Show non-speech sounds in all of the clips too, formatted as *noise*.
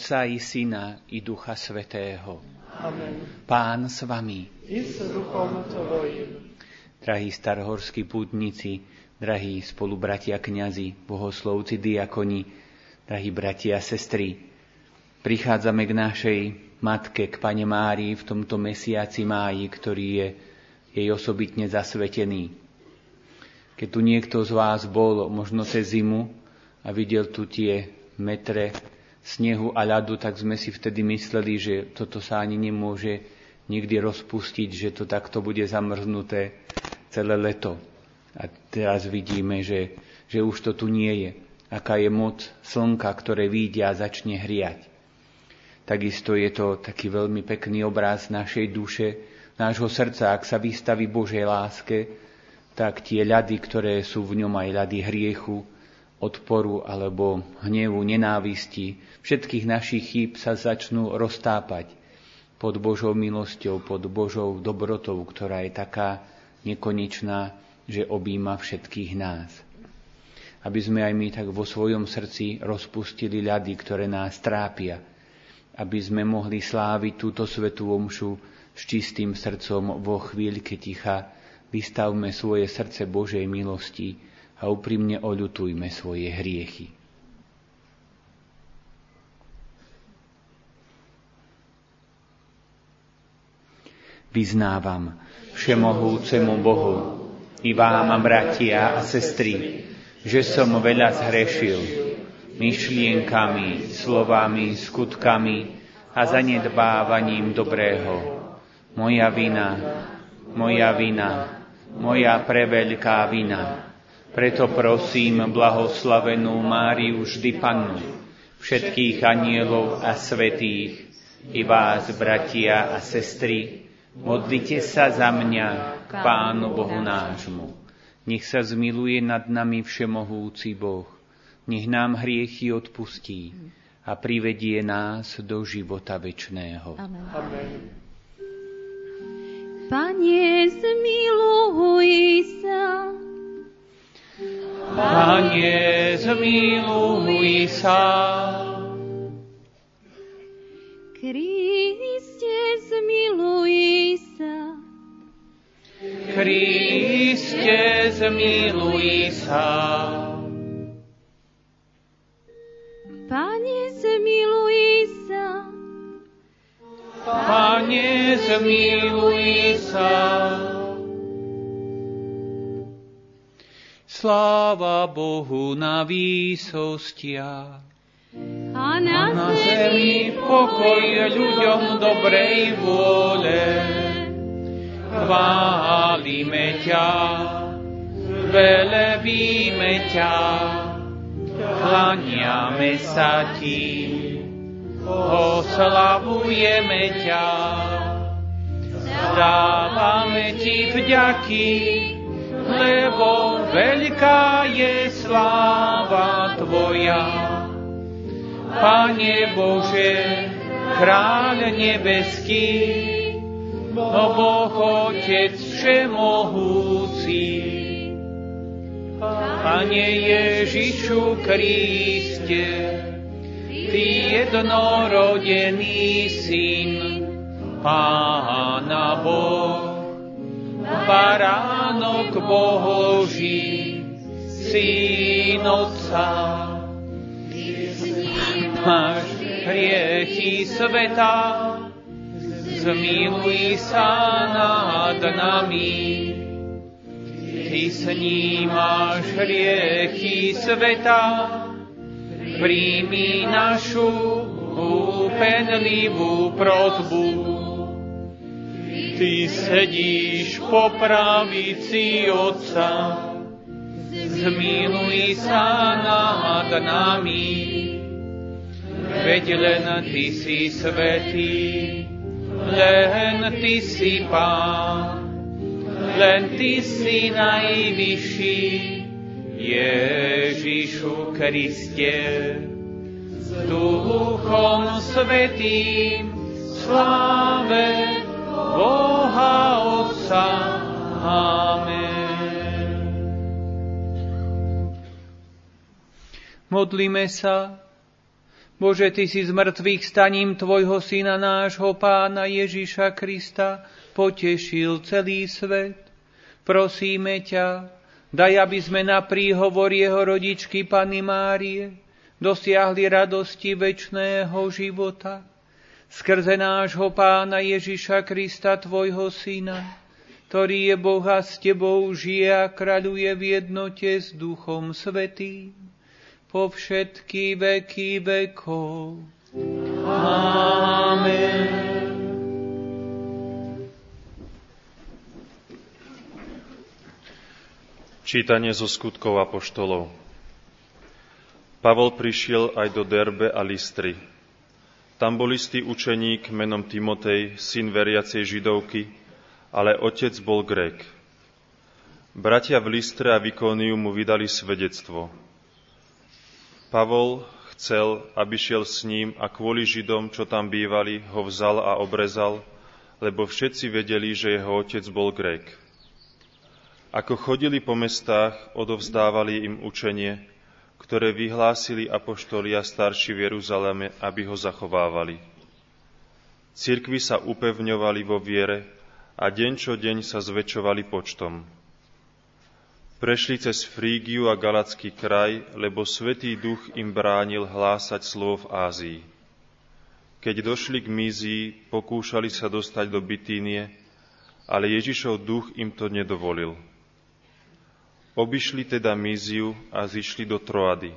Otca i Syna i Ducha Svetého. Amen. Pán s vami. I s duchom Tvojim. Drahí starhorskí pútnici, drahí spolubratia kňazi, bohoslovci, diakoni, drahí bratia a sestry, prichádzame k našej matke, k Pane Márii v tomto mesiaci máji, ktorý je jej osobitne zasvetený. Keď tu niekto z vás bol možno cez zimu a videl tu tie metre snehu a ľadu, tak sme si vtedy mysleli, že toto sa ani nemôže nikdy rozpustiť, že to takto bude zamrznuté celé leto. A teraz vidíme, že, že už to tu nie je. Aká je moc slnka, ktoré vyjde a začne hriať. Takisto je to taký veľmi pekný obraz našej duše, nášho srdca, ak sa vystaví Božej láske, tak tie ľady, ktoré sú v ňom aj ľady hriechu, odporu alebo hnevu, nenávisti, všetkých našich chýb sa začnú roztápať pod Božou milosťou, pod Božou dobrotou, ktorá je taká nekonečná, že objíma všetkých nás. Aby sme aj my tak vo svojom srdci rozpustili ľady, ktoré nás trápia. Aby sme mohli sláviť túto svetú omšu s čistým srdcom vo chvíľke ticha, vystavme svoje srdce Božej milosti a úprimne oľutujme svoje hriechy. Vyznávam všemohúcemu Bohu i vám, bratia a sestry, že som veľa zhrešil myšlienkami, slovami, skutkami a zanedbávaním dobrého. Moja vina, moja vina, moja preveľká vina. Preto prosím blahoslavenú Máriu vždy Pannu, všetkých anielov a svetých, i vás, bratia a sestry, modlite sa za mňa k Pánu Bohu nášmu. Nech sa zmiluje nad nami všemohúci Boh, nech nám hriechy odpustí a privedie nás do života večného. Amen. Pane, zmiluj sa. Pane, zmiluj sa. Kriste, zmiluj sa. Kriste, zmiluj sa. Pane, zmiluj sa. Pane, zmiluj sa. Sláva Bohu na výsostiach. A na, Na zemi pokoj ľuďom dobrej vôle. Chválime ťa, velebíme ťa, klaniame sa ti, oslavujeme ťa. Dávame ti vďaky, lebo veľká je sláva Tvoja. Pane Bože, kráľ nebeský, no Boh Otec všemohúci. Pane Ježišu Kriste, Ty jednorodený Syn, Pána Boh, baránok Boží, Syn Otca. Máš hriechy sveta, zmiluj sa nad nami. Ty snímáš hriechy sveta, príjmi našu úpenlivú prozbu. Ty sedíš po pravici Otca, zmiluj sa nad nami. Veď len Ty si svetý, len Ty si Pán, len Ty si najvyšší, Ježišu Kriste. S Duchom Svetým, sláve Boha Otca. Amen. Modlíme sa. Bože, Ty si z mŕtvych staním Tvojho Syna nášho Pána Ježiša Krista potešil celý svet. Prosíme ťa, daj, aby sme na príhovor Jeho rodičky Pany Márie dosiahli radosti večného života. Skrze nášho Pána Ježiša Krista, Tvojho Syna, ktorý je Boha s Tebou, žije a kráľuje v jednote s Duchom Svetým po všetky veky vekov. Amen. Čítanie zo skutkov apoštolov. Pavol prišiel aj do Derbe a Listry. Tam bol istý učeník menom Timotej, syn veriacej židovky, ale otec bol Grék. Bratia v Listre a Vikóniu mu vydali svedectvo – Pavol chcel, aby šiel s ním a kvôli Židom, čo tam bývali, ho vzal a obrezal, lebo všetci vedeli, že jeho otec bol Grék. Ako chodili po mestách, odovzdávali im učenie, ktoré vyhlásili apoštoli a starší v Jeruzaleme, aby ho zachovávali. Cirkvy sa upevňovali vo viere a deň čo deň sa zväčšovali počtom. Prešli cez Frígiu a Galacký kraj, lebo Svetý duch im bránil hlásať slov v Ázii. Keď došli k Mízii, pokúšali sa dostať do Bitínie, ale Ježišov duch im to nedovolil. Obišli teda Míziu a zišli do Troady.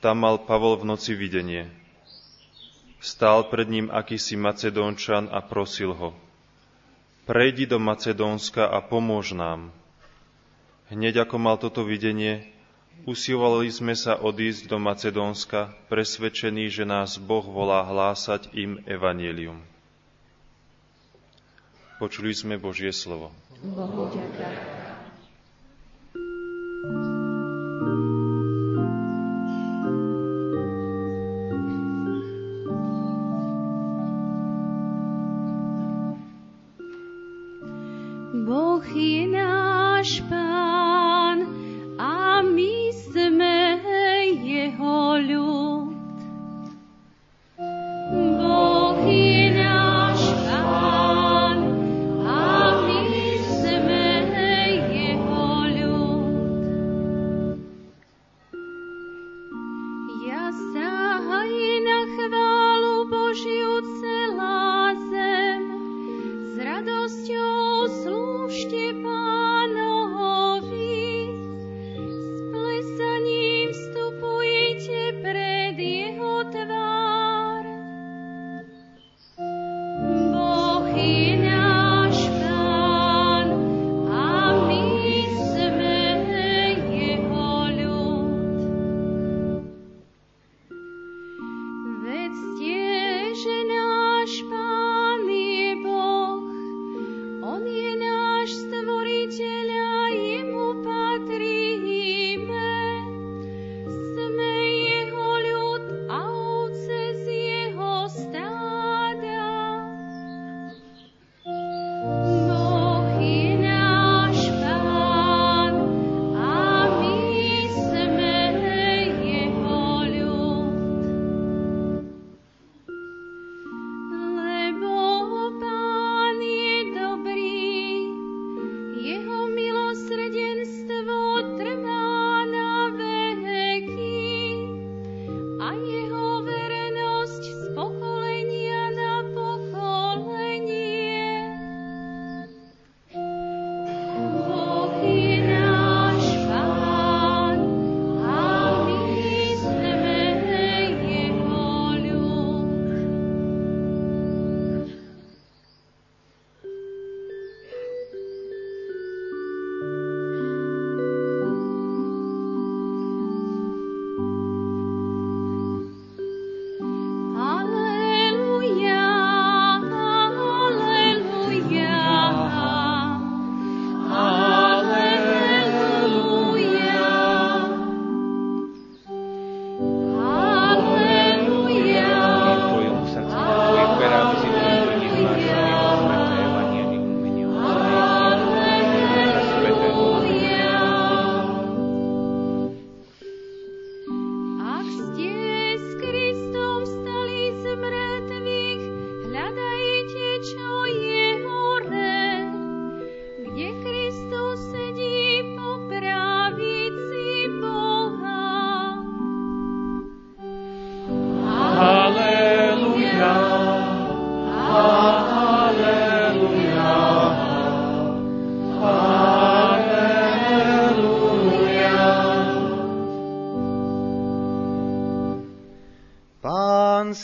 Tam mal Pavol v noci videnie. Stál pred ním akýsi Macedónčan a prosil ho. Prejdi do Macedónska a pomôž nám. Hneď ako mal toto videnie, usilovali sme sa odísť do Macedónska, presvedčení, že nás Boh volá hlásať im evanelium. Počuli sme Božie slovo. Bohu ďakujem.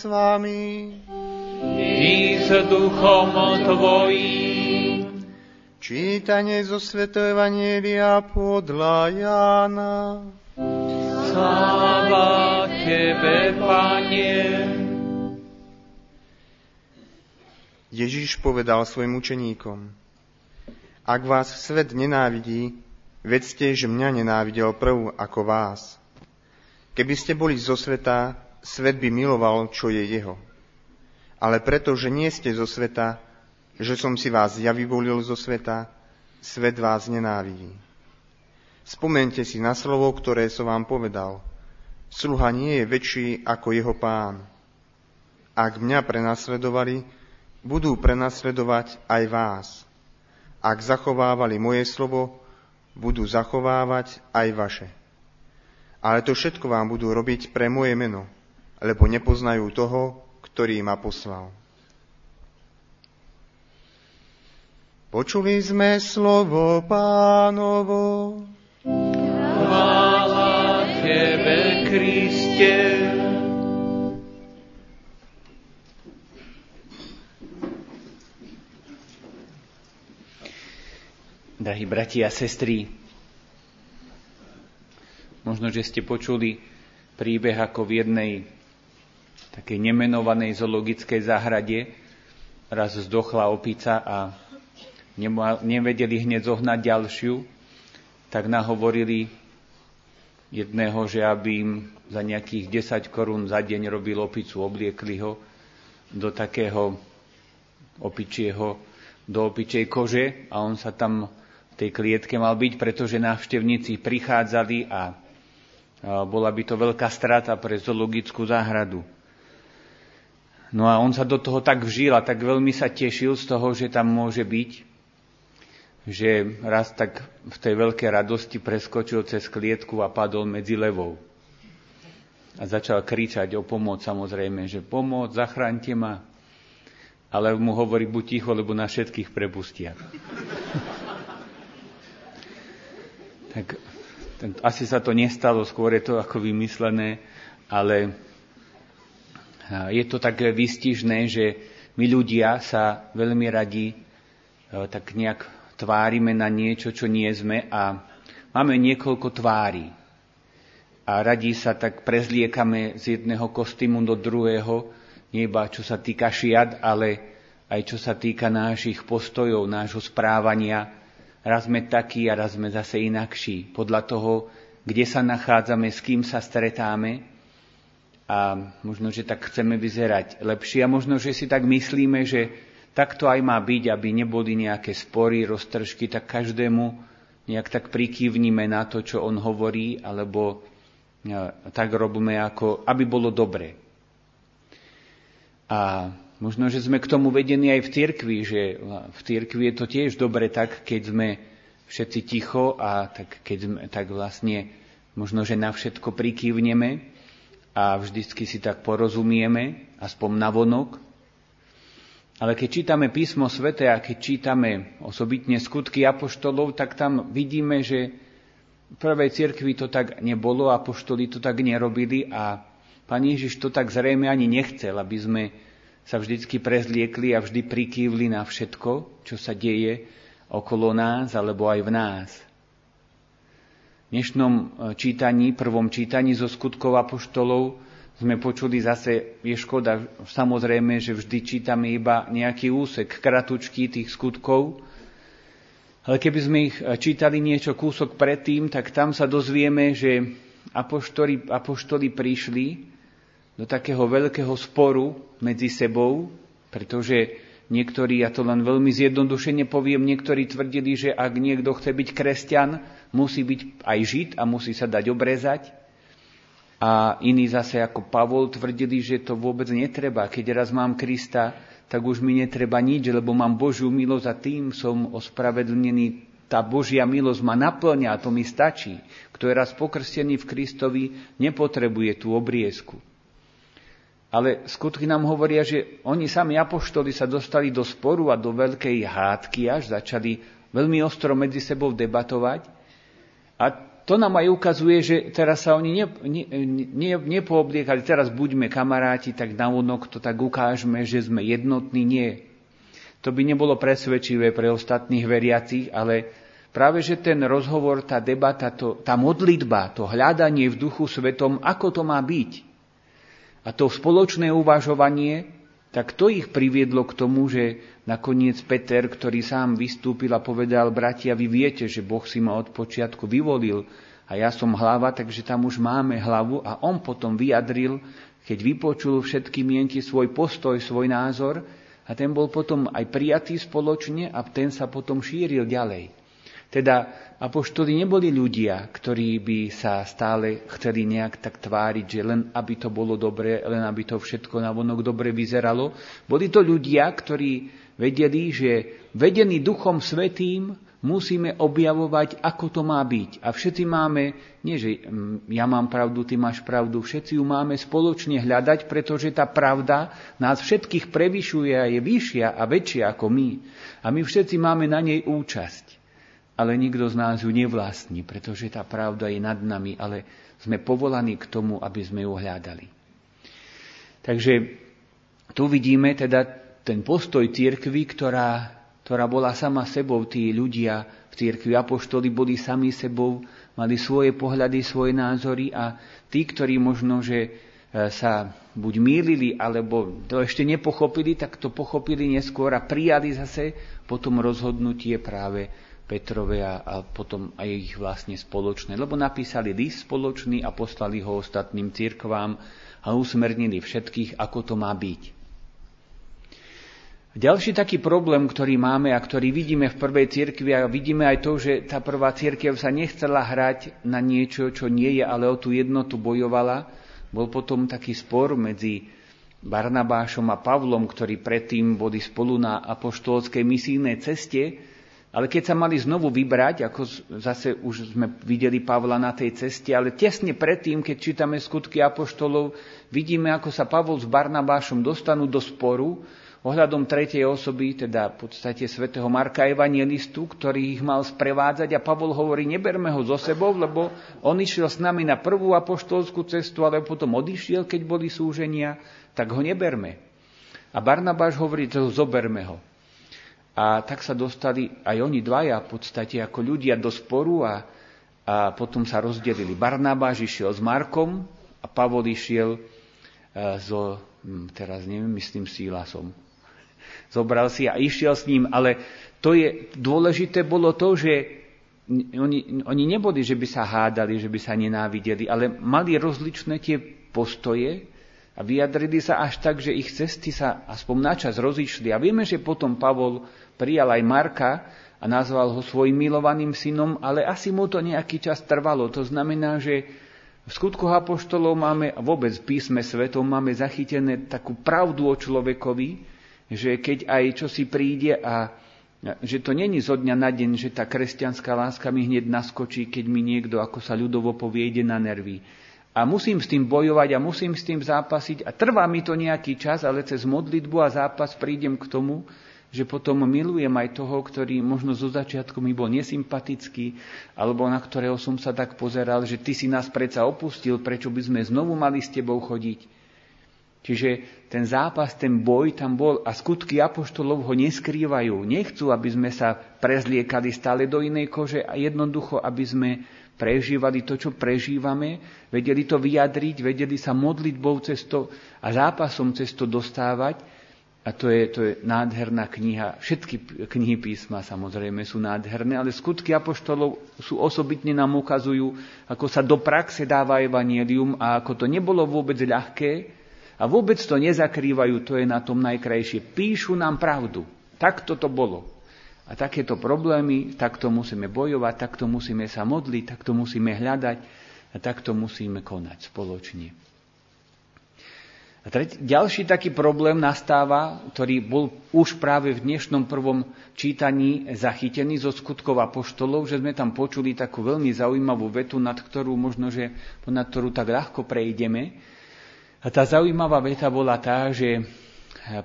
Vami. I s duchom Tvojím. Čítanie zo Sv. Evanielia podľa Jána. Sláva Tebe, Pane. Ježíš povedal svojim učeníkom, ak vás svet nenávidí, vedzte, že mňa nenávidel prv ako vás. Keby ste boli zo sveta, svet by miloval, čo je jeho. Ale preto, že nie ste zo sveta, že som si vás ja vyvolil zo sveta, svet vás nenávidí. Spomente si na slovo, ktoré som vám povedal. Sluha nie je väčší ako jeho pán. Ak mňa prenasledovali, budú prenasledovať aj vás. Ak zachovávali moje slovo, budú zachovávať aj vaše. Ale to všetko vám budú robiť pre moje meno, lebo nepoznajú toho, ktorý ma poslal. Počuli sme slovo pánovo. Chvála Tebe, Kriste. Drahí bratia a sestry, možno, že ste počuli príbeh ako v jednej takej nemenovanej zoologickej záhrade raz zdochla opica a nevedeli hneď zohnať ďalšiu, tak nahovorili jedného, že aby im za nejakých 10 korún za deň robil opicu, obliekli ho do takého opičieho, do opičej kože a on sa tam tej klietke mal byť, pretože návštevníci prichádzali a bola by to veľká strata pre zoologickú záhradu. No a on sa do toho tak vžil a tak veľmi sa tešil z toho, že tam môže byť, že raz tak v tej veľkej radosti preskočil cez klietku a padol medzi levou. A začal kričať o pomoc samozrejme, že pomoc, zachránte ma. Ale mu hovorí, buď ticho, lebo na všetkých prepustia. tak ten, asi sa to nestalo, skôr je to ako vymyslené, ale je to také vystižné, že my ľudia sa veľmi radi tak nejak tvárime na niečo, čo nie sme a máme niekoľko tvári. A radi sa tak prezliekame z jedného kostýmu do druhého, nie iba čo sa týka šiat, ale aj čo sa týka našich postojov, nášho správania, raz sme takí a raz sme zase inakší. Podľa toho, kde sa nachádzame, s kým sa stretáme a možno, že tak chceme vyzerať lepšie a možno, že si tak myslíme, že takto aj má byť, aby neboli nejaké spory, roztržky, tak každému nejak tak prikývnime na to, čo on hovorí, alebo tak robíme, ako, aby bolo dobre. A Možno, že sme k tomu vedení aj v cirkvi, že v cirkvi je to tiež dobre tak, keď sme všetci ticho a tak, keď sme, tak vlastne možno, že na všetko prikývneme a vždycky si tak porozumieme, aspoň na vonok. Ale keď čítame písmo svete a keď čítame osobitne skutky apoštolov, tak tam vidíme, že v prvej cirkvi to tak nebolo, apoštoli to tak nerobili a Pán Ježiš to tak zrejme ani nechcel, aby sme sa vždycky prezliekli a vždy prikývli na všetko, čo sa deje okolo nás alebo aj v nás. Dnešnom e, čítaní, prvom čítaní zo skutkov apoštolov sme počuli zase, je škoda, samozrejme, že vždy čítame iba nejaký úsek, kratučky tých skutkov, ale keby sme ich e, čítali niečo kúsok predtým, tak tam sa dozvieme, že apoštoli, apoštoli prišli do takého veľkého sporu medzi sebou, pretože niektorí, ja to len veľmi zjednodušene poviem, niektorí tvrdili, že ak niekto chce byť kresťan, musí byť aj žid a musí sa dať obrezať. A iní zase ako Pavol tvrdili, že to vôbec netreba. Keď raz mám Krista, tak už mi netreba nič, lebo mám Božiu milosť a tým som ospravedlnený. Tá Božia milosť ma naplňa a to mi stačí. Kto je raz pokrstený v Kristovi, nepotrebuje tú obriezku. Ale skutky nám hovoria, že oni sami apoštoli sa dostali do sporu a do veľkej hádky až začali veľmi ostro medzi sebou debatovať. A to nám aj ukazuje, že teraz sa oni ne, ne, ne, nepoobliekali, teraz buďme kamaráti, tak na vonok to tak ukážeme, že sme jednotní. Nie. To by nebolo presvedčivé pre ostatných veriacich, ale práve, že ten rozhovor, tá debata, to, tá modlitba, to hľadanie v duchu svetom, ako to má byť. A to spoločné uvažovanie, tak to ich priviedlo k tomu, že nakoniec Peter, ktorý sám vystúpil a povedal, bratia, vy viete, že Boh si ma od počiatku vyvolil a ja som hlava, takže tam už máme hlavu a on potom vyjadril, keď vypočul všetky mienky svoj postoj, svoj názor a ten bol potom aj prijatý spoločne a ten sa potom šíril ďalej. Teda apoštoli neboli ľudia, ktorí by sa stále chceli nejak tak tváriť, že len aby to bolo dobre, len aby to všetko navonok dobre vyzeralo. Boli to ľudia, ktorí vedeli, že vedení Duchom Svetým musíme objavovať, ako to má byť. A všetci máme, nie že mm, ja mám pravdu, ty máš pravdu, všetci ju máme spoločne hľadať, pretože tá pravda nás všetkých prevyšuje a je vyššia a väčšia ako my. A my všetci máme na nej účasť ale nikto z nás ju nevlastní, pretože tá pravda je nad nami, ale sme povolaní k tomu, aby sme ju hľadali. Takže tu vidíme teda ten postoj církvy, ktorá, ktorá bola sama sebou, tí ľudia v církvi apoštoli boli sami sebou, mali svoje pohľady, svoje názory a tí, ktorí možno, že e, sa buď mýlili, alebo to ešte nepochopili, tak to pochopili neskôr a prijali zase potom rozhodnutie práve Petrove a, a potom aj ich vlastne spoločné, lebo napísali list spoločný a poslali ho ostatným cirkvám a usmernili všetkých, ako to má byť. Ďalší taký problém, ktorý máme a ktorý vidíme v prvej cirkvi a vidíme aj to, že tá prvá cirkev sa nechcela hrať na niečo, čo nie je, ale o tú jednotu bojovala, bol potom taký spor medzi Barnabášom a Pavlom, ktorí predtým boli spolu na apoštolskej misijnej ceste ale keď sa mali znovu vybrať, ako zase už sme videli Pavla na tej ceste, ale tesne predtým, keď čítame skutky apoštolov, vidíme, ako sa Pavol s Barnabášom dostanú do sporu ohľadom tretej osoby, teda v podstate svätého Marka Evangelistu, ktorý ich mal sprevádzať a Pavol hovorí, neberme ho zo sebou, lebo on išiel s nami na prvú apoštolskú cestu, ale potom odišiel, keď boli súženia, tak ho neberme. A Barnabáš hovorí, to zoberme ho. A tak sa dostali aj oni dvaja v podstate ako ľudia do sporu a, a potom sa rozdelili. Barnabáš išiel s Markom a Pavol išiel e, so, hm, teraz neviem, myslím Sílasom. *laughs* Zobral si a išiel s ním, ale to je, dôležité bolo to, že oni, oni neboli, že by sa hádali, že by sa nenávideli, ale mali rozličné tie postoje a vyjadrili sa až tak, že ich cesty sa aspoň načas rozišli. A vieme, že potom Pavol prijal aj Marka a nazval ho svojim milovaným synom, ale asi mu to nejaký čas trvalo. To znamená, že v skutku apoštolov máme, vôbec v písme svetom máme zachytené takú pravdu o človekovi, že keď aj čo si príde a že to není zo dňa na deň, že tá kresťanská láska mi hneď naskočí, keď mi niekto, ako sa ľudovo povie, na nervy a musím s tým bojovať a musím s tým zápasiť a trvá mi to nejaký čas, ale cez modlitbu a zápas prídem k tomu, že potom milujem aj toho, ktorý možno zo začiatku mi bol nesympatický, alebo na ktorého som sa tak pozeral, že ty si nás predsa opustil, prečo by sme znovu mali s tebou chodiť. Čiže ten zápas, ten boj tam bol a skutky apoštolov ho neskrývajú. Nechcú, aby sme sa prezliekali stále do inej kože a jednoducho, aby sme prežívali to, čo prežívame, vedeli to vyjadriť, vedeli sa modlitbou cez to a zápasom cez to dostávať. A to je, to je nádherná kniha. Všetky knihy písma samozrejme sú nádherné, ale skutky apoštolov sú osobitne nám ukazujú, ako sa do praxe dáva evanielium a ako to nebolo vôbec ľahké a vôbec to nezakrývajú, to je na tom najkrajšie. Píšu nám pravdu. Tak to bolo. A takéto problémy, takto musíme bojovať, takto musíme sa modliť, takto musíme hľadať a takto musíme konať spoločne. A tretí, ďalší taký problém nastáva, ktorý bol už práve v dnešnom prvom čítaní zachytený zo skutkov apoštolov, že sme tam počuli takú veľmi zaujímavú vetu, nad ktorú možno, že nad ktorú tak ľahko prejdeme. A tá zaujímavá veta bola tá, že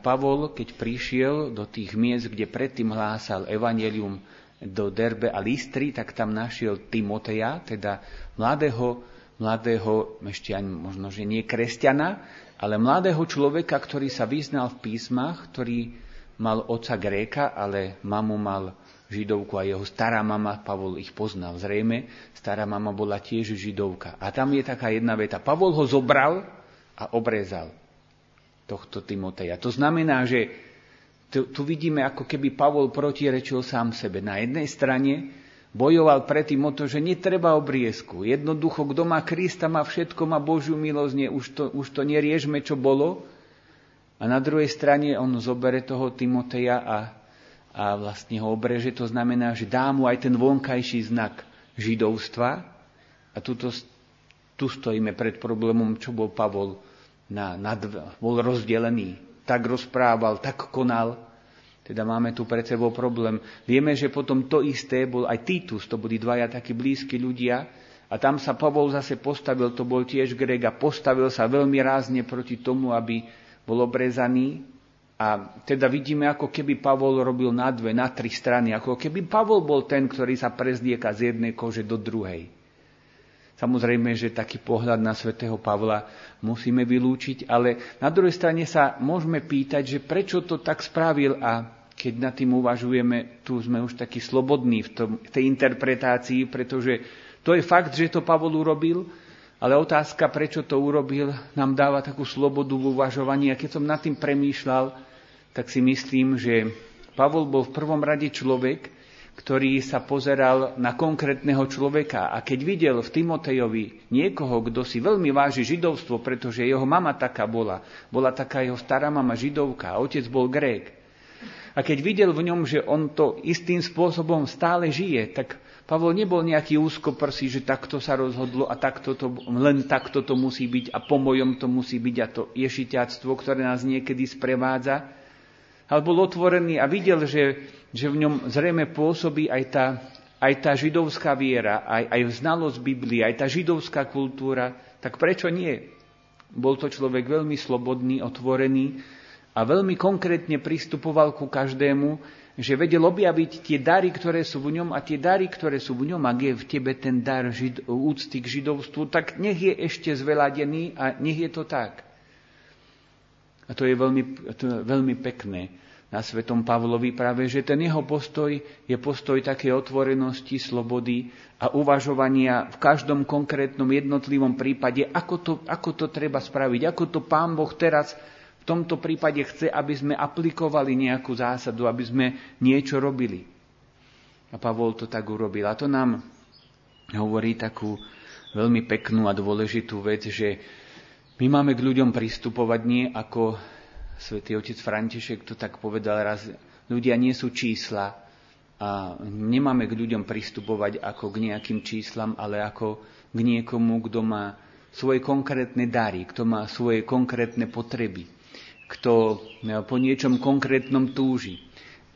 Pavol, keď prišiel do tých miest, kde predtým hlásal evanelium do Derbe a Listry, tak tam našiel Timoteja, teda mladého, mladého, ešte ani možno, že nie kresťana, ale mladého človeka, ktorý sa vyznal v písmach, ktorý mal oca Gréka, ale mamu mal židovku a jeho stará mama, Pavol ich poznal zrejme, stará mama bola tiež židovka. A tam je taká jedna veta. Pavol ho zobral a obrezal tohto Timoteja. To znamená, že tu, tu vidíme, ako keby Pavol protirečil sám sebe. Na jednej strane bojoval predtým o to, že netreba obriezku. Jednoducho, kto má Krista, má všetko, má Božiu milosť, nie, už, to, už to neriežme, čo bolo. A na druhej strane on zobere toho Timoteja a, a vlastne ho obreže. To znamená, že dá mu aj ten vonkajší znak židovstva. A tuto, tu stojíme pred problémom, čo bol Pavol na, na, bol rozdelený. Tak rozprával, tak konal, teda máme tu pred sebou problém. Vieme, že potom to isté bol aj Titus, to boli dvaja takí blízki ľudia. A tam sa Pavol zase postavil, to bol tiež Greg a postavil sa veľmi rázne proti tomu, aby bol obrezaný. A teda vidíme, ako keby Pavol robil na dve, na tri strany, ako keby Pavol bol ten, ktorý sa prezdieka z jednej kože do druhej. Samozrejme, že taký pohľad na svätého Pavla musíme vylúčiť, ale na druhej strane sa môžeme pýtať, že prečo to tak spravil a keď nad tým uvažujeme, tu sme už takí slobodní v, tom, tej interpretácii, pretože to je fakt, že to Pavol urobil, ale otázka, prečo to urobil, nám dáva takú slobodu v uvažovaní. A keď som nad tým premýšľal, tak si myslím, že Pavol bol v prvom rade človek, ktorý sa pozeral na konkrétneho človeka. A keď videl v Timotejovi niekoho, kto si veľmi váži židovstvo, pretože jeho mama taká bola, bola taká jeho stará mama židovka, otec bol Grék, a keď videl v ňom, že on to istým spôsobom stále žije, tak Pavol nebol nejaký úzkoprsý, že takto sa rozhodlo a takto to, len takto to musí byť a po mojom to musí byť a to ješiťactvo, ktoré nás niekedy sprevádza. Ale bol otvorený a videl, že, že v ňom zrejme pôsobí aj tá, aj tá židovská viera, aj, aj znalosť Biblie, aj tá židovská kultúra. Tak prečo nie? Bol to človek veľmi slobodný, otvorený a veľmi konkrétne pristupoval ku každému, že vedel objaviť tie dary, ktoré sú v ňom a tie dary, ktoré sú v ňom, ak je v tebe ten dar žid, úcty k židovstvu, tak nech je ešte zveladený a nech je to tak. A to je veľmi, to je veľmi pekné na svetom Pavlovi práve, že ten jeho postoj je postoj také otvorenosti, slobody a uvažovania v každom konkrétnom jednotlivom prípade, ako to, ako to treba spraviť, ako to pán Boh teraz tomto prípade chce, aby sme aplikovali nejakú zásadu, aby sme niečo robili. A Pavol to tak urobil. A to nám hovorí takú veľmi peknú a dôležitú vec, že my máme k ľuďom pristupovať nie ako svätý otec František to tak povedal raz, ľudia nie sú čísla a nemáme k ľuďom pristupovať ako k nejakým číslam, ale ako k niekomu, kto má svoje konkrétne dary, kto má svoje konkrétne potreby kto e, po niečom konkrétnom túži.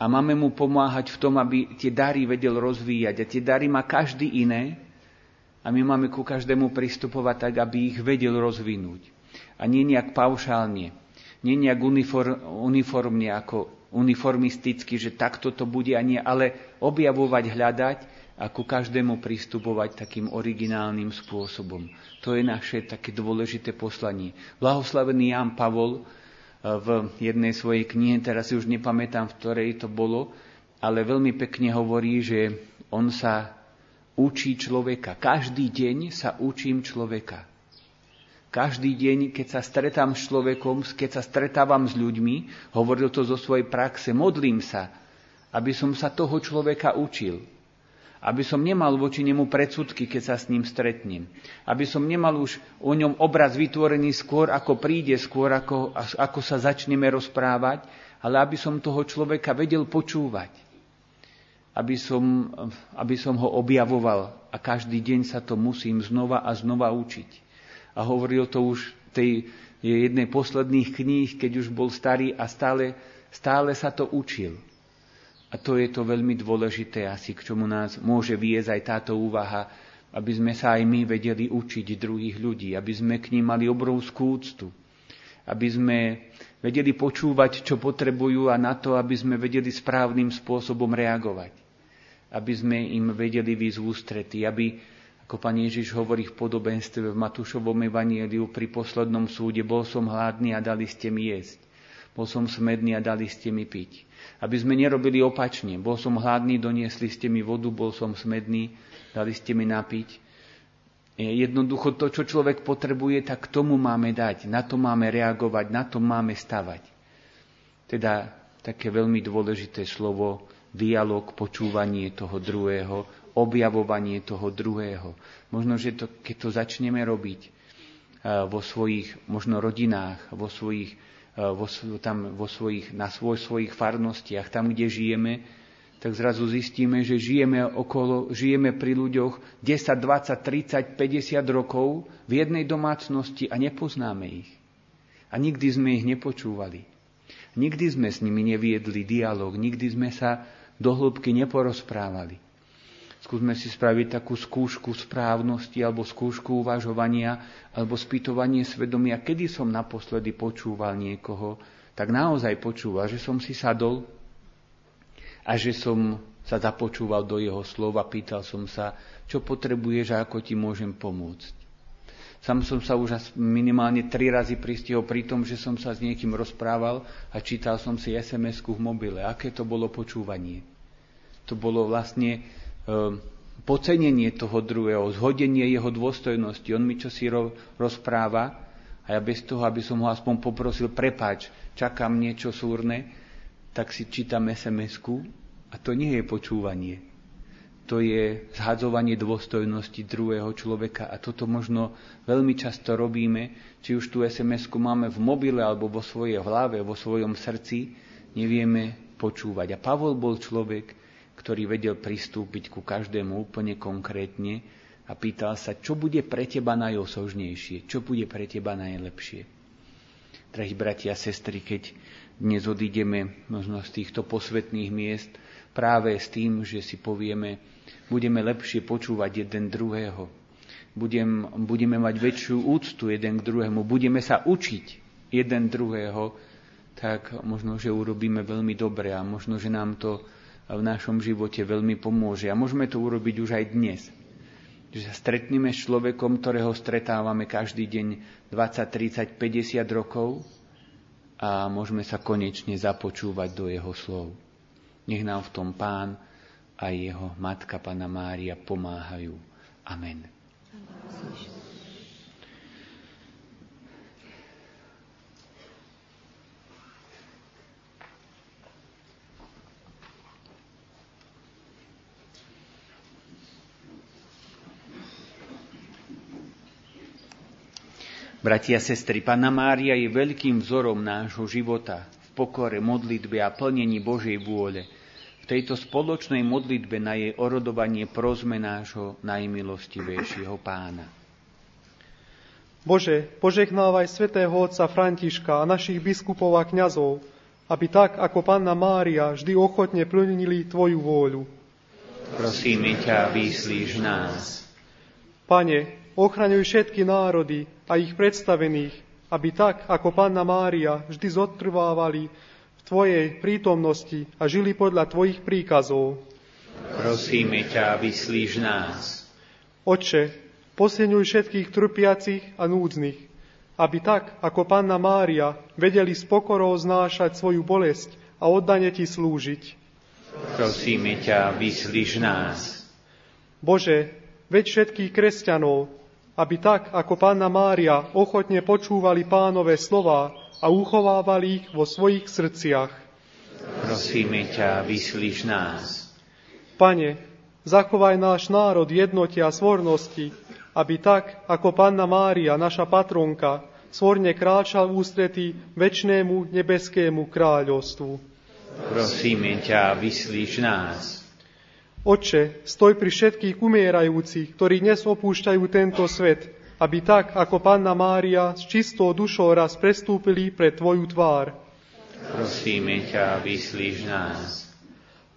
A máme mu pomáhať v tom, aby tie dary vedel rozvíjať. A tie dary má každý iné. A my máme ku každému pristupovať tak, aby ich vedel rozvinúť. A nie nejak paušálne. Nie nejak uniform, uniformne, ako uniformisticky, že takto to bude a nie, ale objavovať, hľadať a ku každému pristupovať takým originálnym spôsobom. To je naše také dôležité poslanie. Blahoslavený Ján Pavol v jednej svojej knihe, teraz si už nepamätám, v ktorej to bolo, ale veľmi pekne hovorí, že on sa učí človeka. Každý deň sa učím človeka. Každý deň, keď sa stretám s človekom, keď sa stretávam s ľuďmi, hovoril to zo svojej praxe, modlím sa, aby som sa toho človeka učil aby som nemal voči nemu predsudky, keď sa s ním stretnem. Aby som nemal už o ňom obraz vytvorený skôr, ako príde, skôr, ako, ako sa začneme rozprávať, ale aby som toho človeka vedel počúvať. Aby som, aby som ho objavoval a každý deň sa to musím znova a znova učiť. A hovoril to už tej jednej posledných kníh, keď už bol starý a stále, stále sa to učil. A to je to veľmi dôležité asi, k čomu nás môže viesť aj táto úvaha, aby sme sa aj my vedeli učiť druhých ľudí, aby sme k ním mali obrovskú úctu, aby sme vedeli počúvať, čo potrebujú a na to, aby sme vedeli správnym spôsobom reagovať. aby sme im vedeli výsť v ústrety, aby, ako pán Ježiš hovorí v podobenstve v Matúšovom evanieliu pri poslednom súde, bol som hladný a dali ste mi jesť. Bol som smedný a dali ste mi piť. Aby sme nerobili opačne. Bol som hladný, doniesli ste mi vodu, bol som smedný, dali ste mi napiť. Jednoducho to, čo človek potrebuje, tak tomu máme dať, na to máme reagovať, na to máme stavať. Teda také veľmi dôležité slovo dialog, počúvanie toho druhého, objavovanie toho druhého. Možno, že to, keď to začneme robiť eh, vo svojich možno rodinách, vo svojich, vo, tam, vo svojich, na svoj, svojich farnostiach, tam, kde žijeme, tak zrazu zistíme, že žijeme, okolo, žijeme pri ľuďoch 10, 20, 30, 50 rokov v jednej domácnosti a nepoznáme ich. A nikdy sme ich nepočúvali. Nikdy sme s nimi neviedli dialog, nikdy sme sa do hĺbky neporozprávali. Skúsme si spraviť takú skúšku správnosti alebo skúšku uvažovania alebo spýtovanie svedomia, kedy som naposledy počúval niekoho, tak naozaj počúval, že som si sadol a že som sa započúval do jeho slova, pýtal som sa, čo potrebuješ a ako ti môžem pomôcť. Sam som sa už minimálne tri razy pristihol pri tom, že som sa s niekým rozprával a čítal som si SMS-ku v mobile. Aké to bolo počúvanie? To bolo vlastne pocenenie toho druhého, zhodenie jeho dôstojnosti. On mi čo si ro, rozpráva a ja bez toho, aby som ho aspoň poprosil, prepač, čakám niečo súrne, tak si čítam SMS-ku a to nie je počúvanie to je zhadzovanie dôstojnosti druhého človeka a toto možno veľmi často robíme, či už tú sms máme v mobile alebo vo svojej hlave, vo svojom srdci, nevieme počúvať. A Pavol bol človek, ktorý vedel pristúpiť ku každému úplne konkrétne a pýtal sa, čo bude pre teba najosožnejšie, čo bude pre teba najlepšie. Drahí bratia a sestry, keď dnes odídeme možno z týchto posvetných miest práve s tým, že si povieme, budeme lepšie počúvať jeden druhého. Budem, budeme mať väčšiu úctu jeden k druhému. Budeme sa učiť jeden druhého, tak možno, že urobíme veľmi dobre a možno, že nám to v našom živote veľmi pomôže. A môžeme to urobiť už aj dnes. Že sa stretneme s človekom, ktorého stretávame každý deň 20, 30, 50 rokov a môžeme sa konečne započúvať do jeho slov. Nech nám v tom Pán a jeho matka Pana Mária pomáhajú. Amen. Bratia a sestry, Pana Mária je veľkým vzorom nášho života v pokore, modlitbe a plnení Božej vôle – tejto spoločnej modlitbe na jej orodovanie prosme nášho najmilostivejšieho pána. Bože, požehnávaj svätého otca Františka a našich biskupov a kňazov, aby tak, ako Panna Mária, vždy ochotne plnili Tvoju vôľu. Prosíme ťa, vyslíš nás. Pane, ochraňuj všetky národy a ich predstavených, aby tak, ako Panna Mária, vždy zotrvávali Tvojej prítomnosti a žili podľa Tvojich príkazov. Prosíme ťa, vyslíš nás. Oče, posilňuj všetkých trpiacich a núdznych, aby tak, ako Panna Mária, vedeli s pokorou znášať svoju bolesť a oddane Ti slúžiť. Prosíme ťa, vyslíš nás. Bože, veď všetkých kresťanov, aby tak, ako Panna Mária, ochotne počúvali pánové slova a uchovávali ich vo svojich srdciach. Prosíme ťa, vyslíš nás. Pane, zachovaj náš národ jednoti a svornosti, aby tak, ako Panna Mária, naša patronka, svorne kráčal v ústretí väčšnému nebeskému kráľovstvu. Prosíme ťa, vyslíš nás. Oče, stoj pri všetkých umierajúcich, ktorí dnes opúšťajú tento svet, aby tak, ako Panna Mária s čistou dušou raz prestúpili pre Tvoju tvár. Prosíme ťa, vyslíš nás.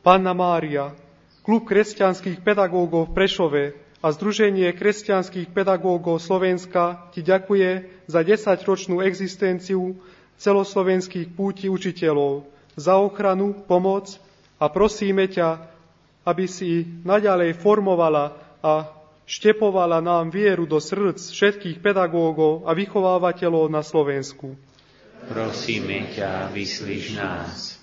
Panna Mária, Klub kresťanských pedagógov v Prešove a Združenie kresťanských pedagógov Slovenska ti ďakuje za desaťročnú existenciu celoslovenských púti učiteľov, za ochranu, pomoc a prosíme ťa, aby si naďalej formovala a štepovala nám vieru do srdc všetkých pedagógov a vychovávateľov na Slovensku. Prosíme ťa, vyslíš nás.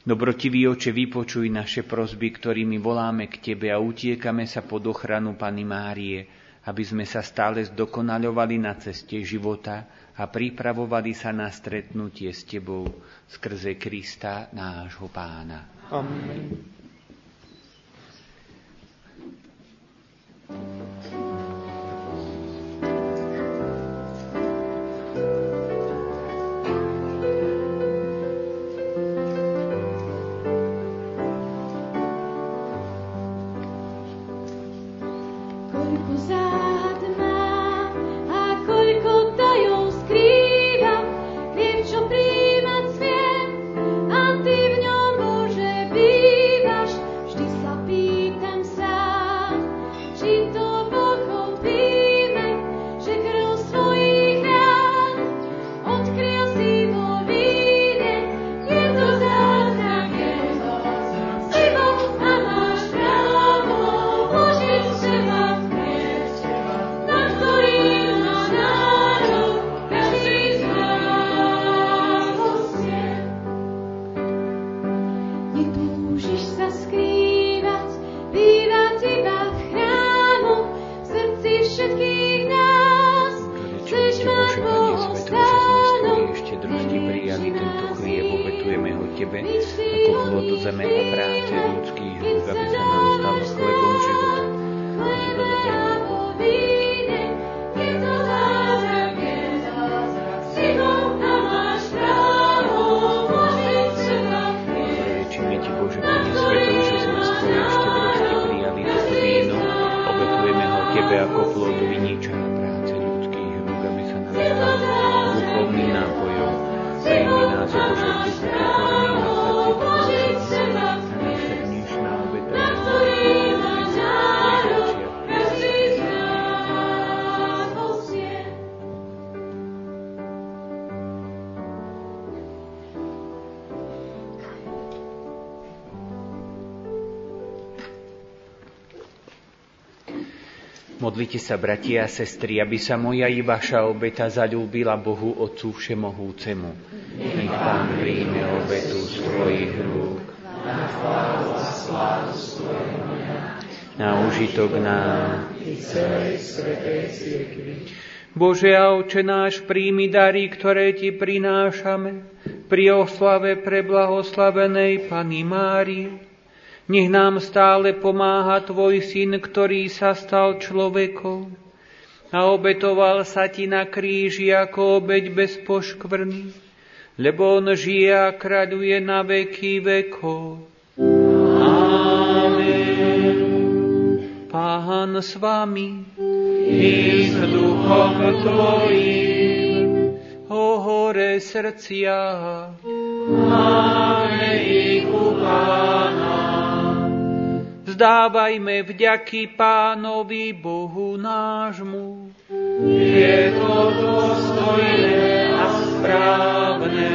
Dobrotivý oče, vypočuj naše prosby, ktorými voláme k Tebe a utiekame sa pod ochranu Pany Márie, aby sme sa stále zdokonaľovali na ceste života a pripravovali sa na stretnutie s Tebou skrze Krista, nášho Pána. Amen. Modlite sa, bratia a sestry, aby sa moja i vaša obeta zalúbila Bohu Otcu Všemohúcemu. Nech Pán príjme obetu z Tvojich rúk. Na užitok nám. Bože a Oče náš, príjmi dary, ktoré Ti prinášame pri oslave pre blahoslavenej Pany Márie. Nech nám stále pomáha Tvoj Syn, ktorý sa stal človekom a obetoval sa Ti na kríži ako obeď bez poškvrny, lebo On žije a kráľuje na veky vekov. Amen. Pán s Vami, I s duchom Tvojim o hore srdcia, máme ich u Pána. Vzdávajme vďaky Pánovi Bohu nášmu. Je to dôstojné a správne.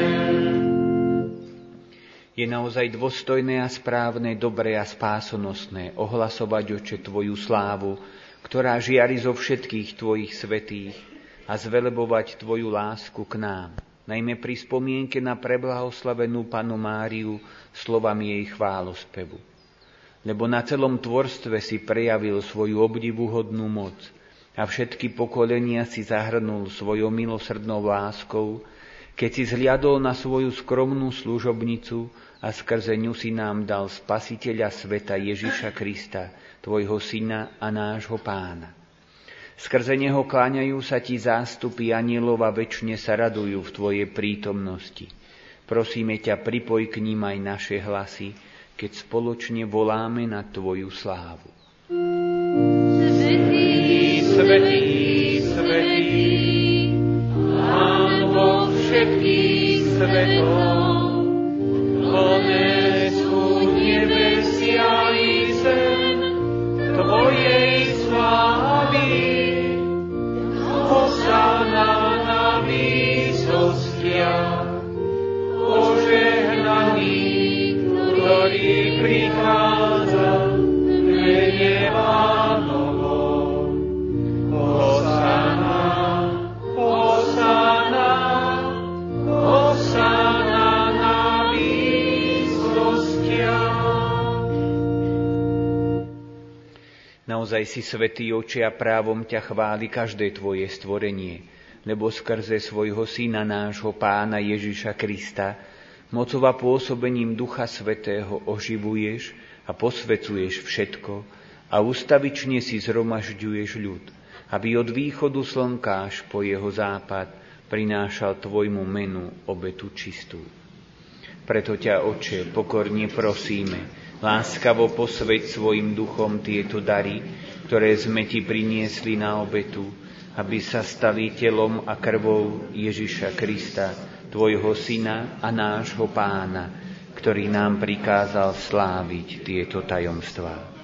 Je naozaj dôstojné a správne, dobré a spásonosné ohlasovať, oče, Tvoju slávu, ktorá žiari zo všetkých Tvojich svetých a zvelebovať Tvoju lásku k nám, najmä pri spomienke na preblahoslavenú Panu Máriu slovami jej chválospevu. Lebo na celom tvorstve si prejavil svoju obdivuhodnú moc a všetky pokolenia si zahrnul svojou milosrdnou láskou, keď si zhliadol na svoju skromnú služobnicu a skrze ňu si nám dal spasiteľa sveta Ježiša Krista, tvojho syna a nášho pána. Skrze neho kláňajú sa ti zástupy anielov a väčšine sa radujú v tvojej prítomnosti. Prosíme ťa, pripoj k ním aj naše hlasy, keď spoločne voláme na tvoju slávu. Svetý, Svetý, svetý, Pán Boh všetkých svetov, sú nebesia i zem Tvojej slávy. Hosanna na výsostiach, ktorý prichádza v mene Pánovo. Hosana, Hosana, Hosana na výsostiach. Naozaj si svetý oče a právom ťa chváli každé tvoje stvorenie, lebo skrze svojho syna nášho pána Ježiša Krista, mocova pôsobením Ducha Svetého oživuješ a posvecuješ všetko a ustavične si zhromažďuješ ľud, aby od východu slnka až po jeho západ prinášal tvojmu menu obetu čistú. Preto ťa, Oče, pokorne prosíme, láskavo posveď svojim duchom tieto dary, ktoré sme ti priniesli na obetu, aby sa stali telom a krvou Ježiša Krista, tvojho syna a nášho pána, ktorý nám prikázal sláviť tieto tajomstvá.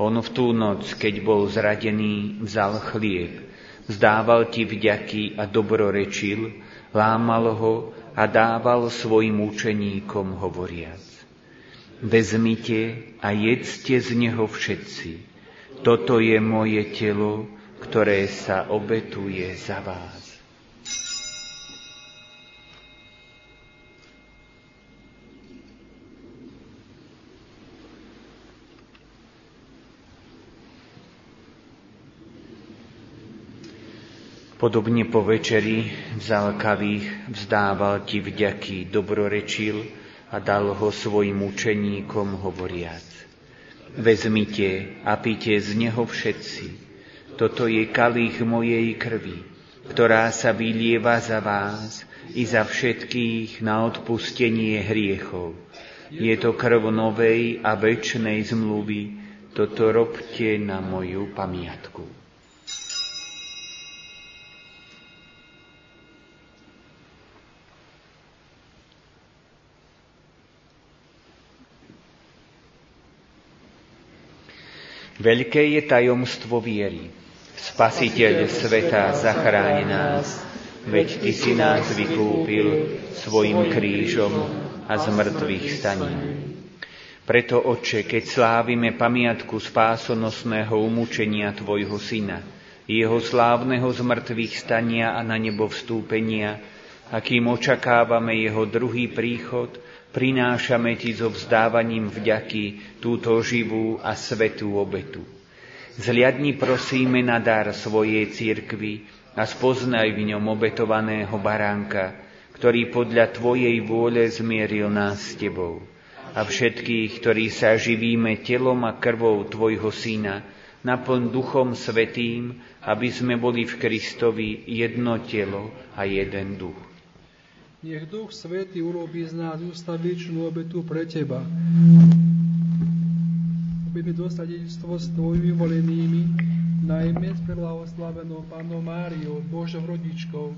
On v tú noc, keď bol zradený, vzal chlieb, vzdával ti vďaky a dobrorečil, lámal ho a dával svojim učeníkom hovoriac. Vezmite a jedzte z neho všetci. Toto je moje telo, ktoré sa obetuje za vás. Podobne po večeri vzal kavých, vzdával ti vďaky, dobrorečil a dal ho svojim učeníkom hovoriac. Vezmite a pite z neho všetci. Toto je kalich mojej krvi, ktorá sa vylieva za vás i za všetkých na odpustenie hriechov. Je to krv novej a väčšnej zmluvy, toto robte na moju pamiatku. Veľké je tajomstvo viery. Spasiteľ sveta zachráni nás, veď Ty si nás vykúpil svojim krížom a z mŕtvych staní. Preto, Oče, keď slávime pamiatku spásonosného umúčenia Tvojho Syna, jeho slávneho zmrtvých stania a na nebo vstúpenia, akým očakávame jeho druhý príchod, prinášame Ti so vzdávaním vďaky túto živú a svetú obetu. Zliadni prosíme na dar svojej cirkvi a spoznaj v ňom obetovaného baránka, ktorý podľa Tvojej vôle zmieril nás s Tebou. A všetkých, ktorí sa živíme telom a krvou Tvojho Syna, naplň Duchom Svetým, aby sme boli v Kristovi jedno telo a jeden duch. Nech Duch Svetý urobí z nás ústavičnú obetu pre Teba. Budeme dostať dedičstvo s Tvojimi volenými, najmä s preblahoslavenou Pánom Máriou, Božou rodičkou,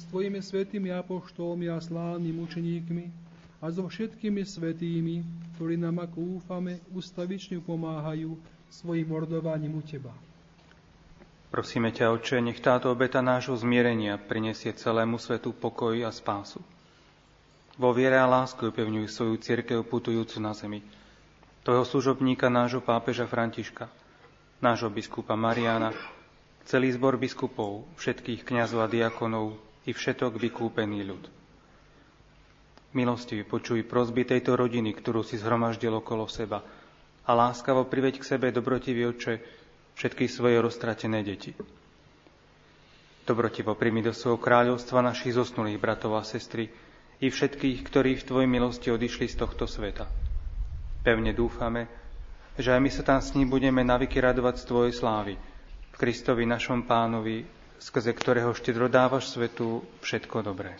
s Tvojimi svetými apoštolmi a slávnymi učeníkmi a so všetkými svetými, ktorí nám, ako úfame, ustavične pomáhajú svojim mordovaním u Teba. Prosíme ťa, Oče, nech táto obeta nášho zmierenia prinesie celému svetu pokoj a spásu. Vo viere a láske upevňuj svoju církev putujúcu na zemi. Tvojho služobníka, nášho pápeža Františka, nášho biskupa Mariana, celý zbor biskupov, všetkých kňazov a diakonov i všetok vykúpený ľud. Milosti počuj prosby tejto rodiny, ktorú si zhromaždil okolo seba a láskavo priveď k sebe dobrotivý oče, všetky svoje roztratené deti. Dobrotivo primi do svojho kráľovstva našich zosnulých bratov a sestry i všetkých, ktorí v Tvojej milosti odišli z tohto sveta. Pevne dúfame, že aj my sa tam s ním budeme navyky radovať z Tvojej slávy, v Kristovi našom pánovi, skrze ktorého štedro dávaš svetu všetko dobré.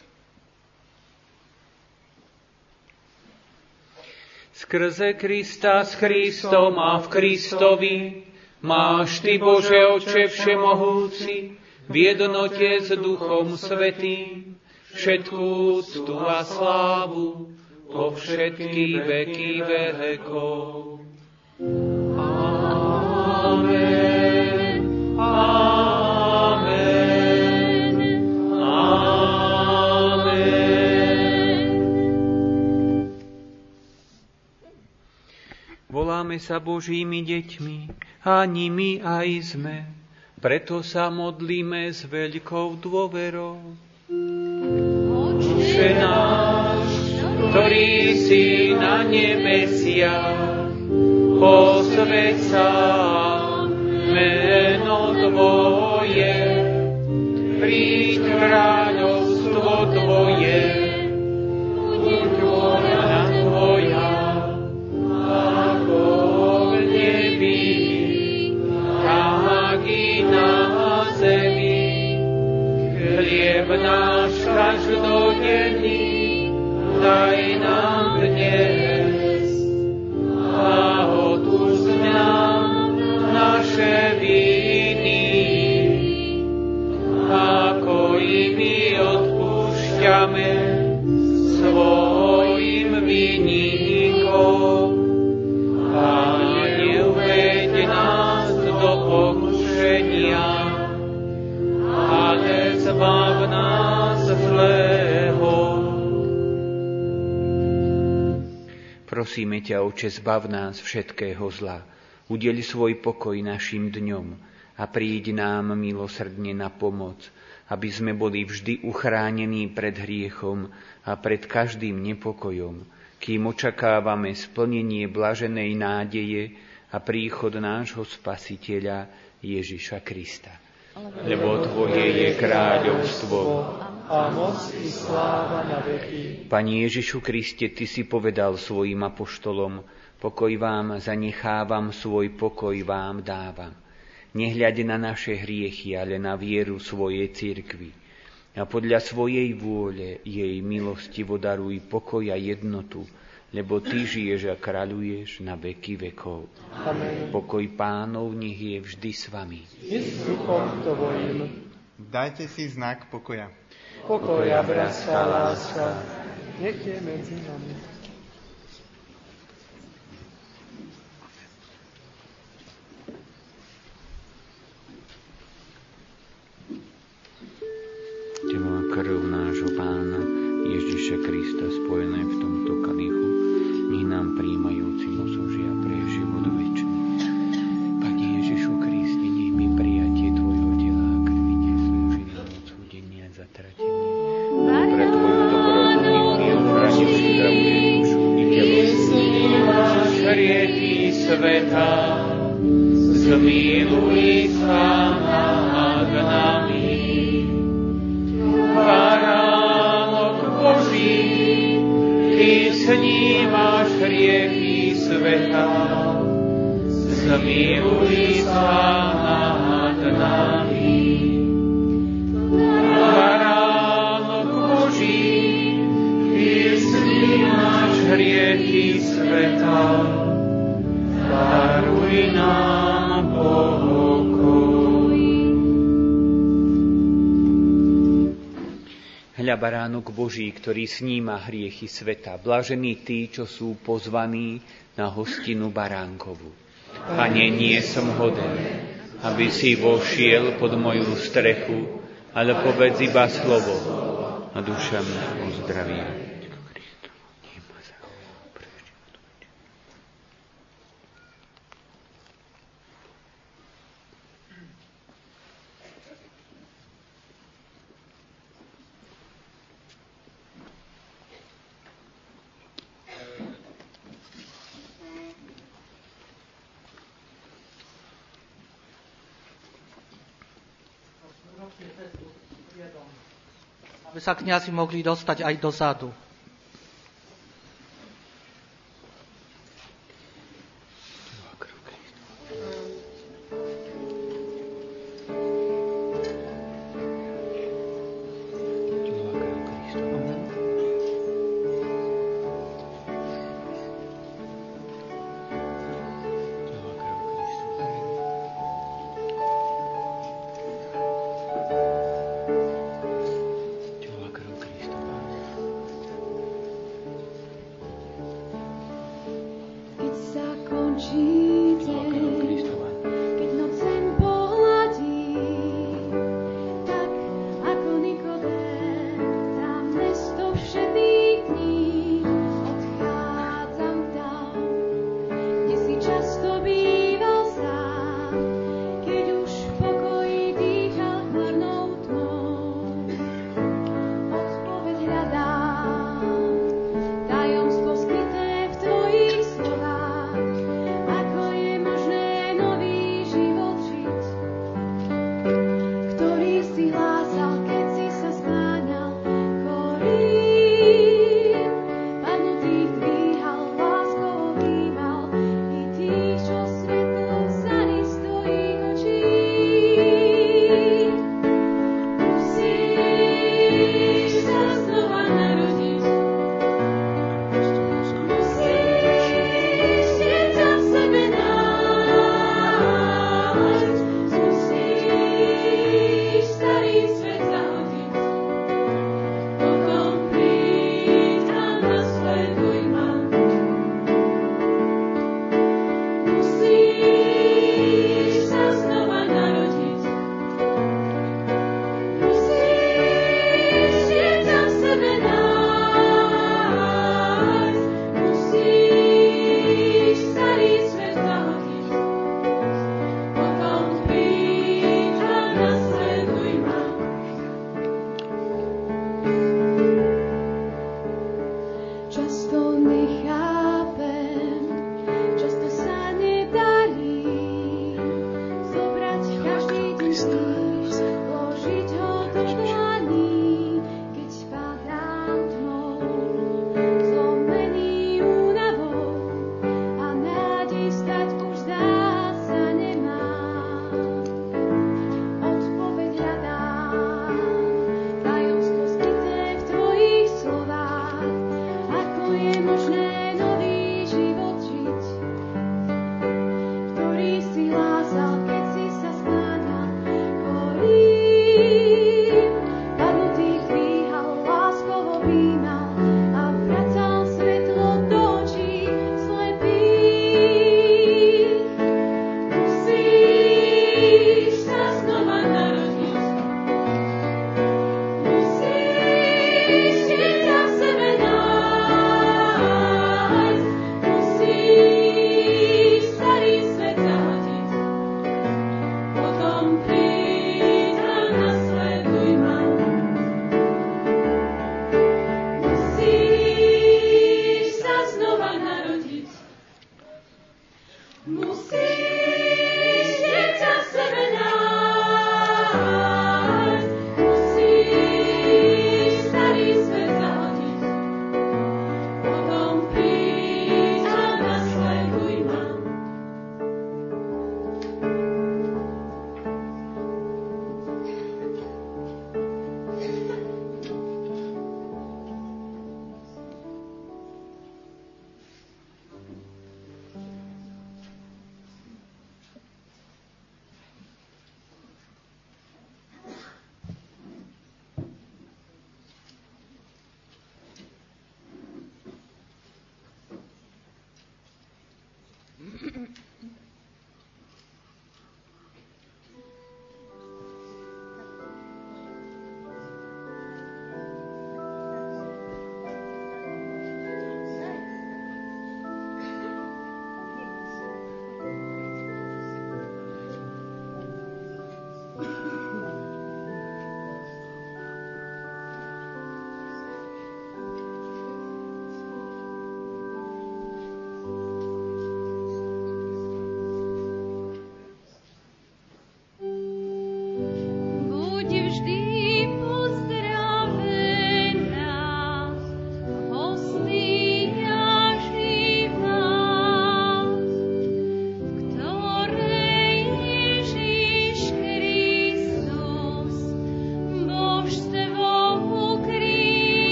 Skrze Krista s Kristom a v Kristovi Máš Ty, Bože Oče Všemohúci, v jednote s Duchom Svetým, všetkú úctu a slávu po všetky veky vekov. Amen. Voláme sa Božími deťmi a nimi aj sme. Preto sa modlíme s veľkou dôverou. Oče náš, ktorý si na nebesiach, posveď sa meno Tvoje, príď kráľovstvo Tvoje, buď vôľa Tvoja, Chlieb náš každodenný, daj nám dnes Prosíme ťa, Oče, zbav nás všetkého zla. Udeli svoj pokoj našim dňom a príď nám milosrdne na pomoc, aby sme boli vždy uchránení pred hriechom a pred každým nepokojom, kým očakávame splnenie blaženej nádeje a príchod nášho Spasiteľa Ježiša Krista. Lebo Tvoje je kráľovstvo, a moc i sláva na veky. Pani Ježišu Kriste, Ty si povedal svojim apoštolom, pokoj vám zanechávam, svoj pokoj vám dávam. Nehľade na naše hriechy, ale na vieru svojej cirkvi. A podľa svojej vôle jej milosti vodaruj pokoj a jednotu, lebo Ty žiješ a kráľuješ na veky vekov. Amen. Pokoj pánov nech je vždy s vami. I s duchom Tvojim. Dajte si znak pokoja. Pokoja, bratská láska, nech je medzi nami. Telo a krv nášho pána Ježiša Krista spojené v tomto kalichu, nech nám príjmajúci Baránok Boží, Ty snímaš hriechy sveta, daruj nám pokoj. Hľa baránok Boží, ktorý sníma hriechy sveta, blažení tí, čo sú pozvaní na hostinu baránkovu. Pane, nie som hoden, aby si vošiel pod moju strechu, ale povedz iba slovo a duša mňa uzdraví. Sa kňazi mohli dostať aj dozadu.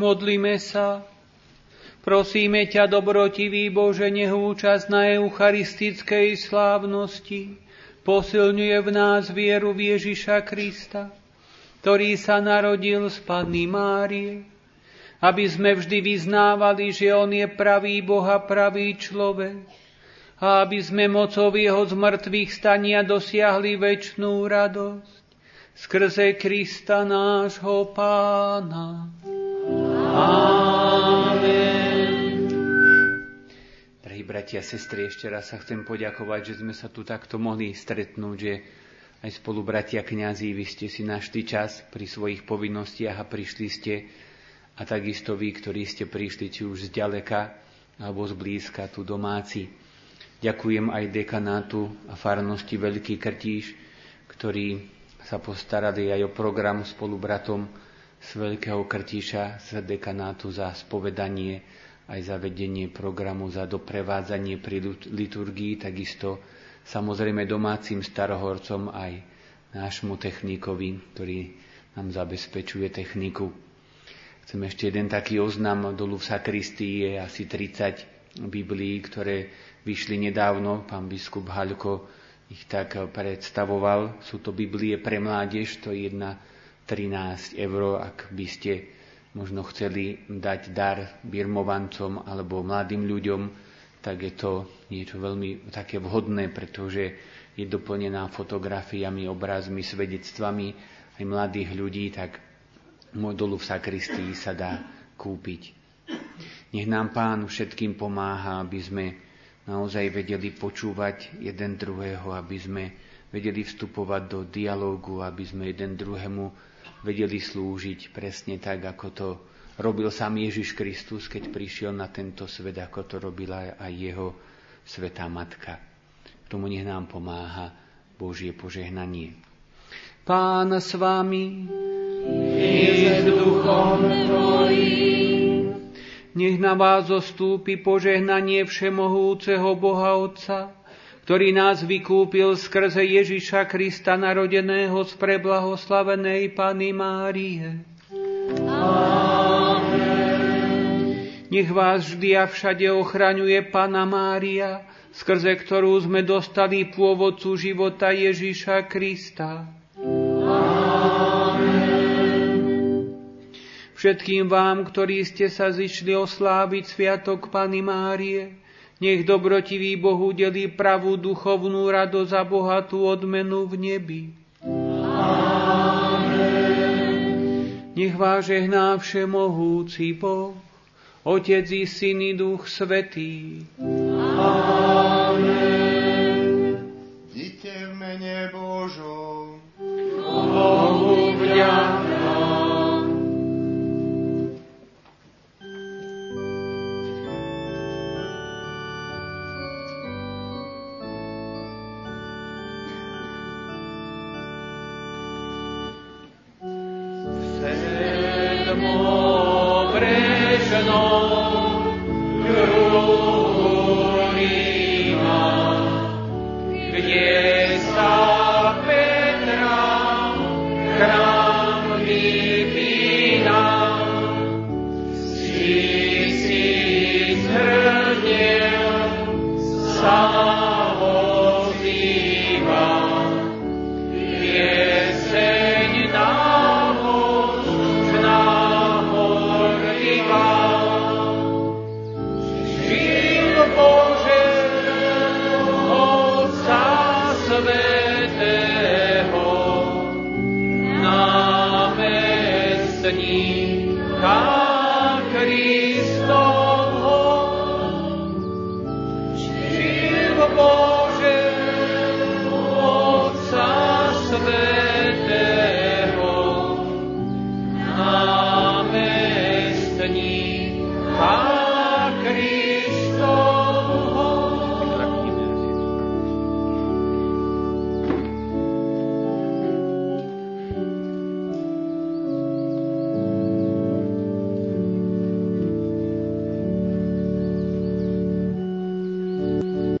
Modlíme sa. Prosíme ťa, dobrotivý Bože, nech účasť na eucharistickej slávnosti posilňuje v nás vieru v Ježiša Krista, ktorý sa narodil z Panny Márie, aby sme vždy vyznávali, že On je pravý Boh a pravý človek, a aby sme mocou Jeho zmrtvých stania dosiahli väčšnú radosť skrze Krista nášho Pána. Amen. Bratia a sestry, ešte raz sa chcem poďakovať, že sme sa tu takto mohli stretnúť, že aj spolu bratia kňazí, vy ste si našli čas pri svojich povinnostiach a prišli ste a takisto vy, ktorí ste prišli či už zďaleka alebo zblízka tu domáci. Ďakujem aj dekanátu a farnosti Veľký Krtíš, ktorí sa postarali aj o program spolu bratom z Veľkého Krtíša, z dekanátu za spovedanie, aj za vedenie programu, za doprevádzanie pri liturgii, takisto samozrejme domácim starohorcom aj nášmu technikovi, ktorý nám zabezpečuje techniku. Chcem ešte jeden taký oznam. Dolu v sakristii je asi 30 Biblií, ktoré vyšli nedávno. Pán biskup Haľko ich tak predstavoval. Sú to Biblie pre mládež, to je jedna 13 eur, ak by ste možno chceli dať dar birmovancom alebo mladým ľuďom, tak je to niečo veľmi také vhodné, pretože je doplnená fotografiami, obrazmi, svedectvami aj mladých ľudí, tak dolu v sakristii sa dá kúpiť. Nech nám Pán všetkým pomáha, aby sme naozaj vedeli počúvať jeden druhého, aby sme vedeli vstupovať do dialógu, aby sme jeden druhému vedeli slúžiť presne tak, ako to robil sám Ježiš Kristus, keď prišiel na tento svet, ako to robila aj jeho svetá matka. K tomu nech nám pomáha Božie požehnanie. Pán s vami, nech duchom nech na vás zostúpi požehnanie Všemohúceho Boha Otca, ktorý nás vykúpil skrze Ježiša Krista narodeného z preblahoslavenej Pany Márie. Amen. Nech vás vždy a všade ochraňuje Pana Mária, skrze ktorú sme dostali pôvodcu života Ježiša Krista. Všetkým vám, ktorí ste sa zišli osláviť Sviatok Pany Márie, nech dobrotivý Boh udelí pravú duchovnú radosť a bohatú odmenu v nebi. Amen. Nech vás žehná všemohúci Boh, Otec i Syn i Duch Svetý. Amen. Dite v mene Božom. Bohu vďaka. and all.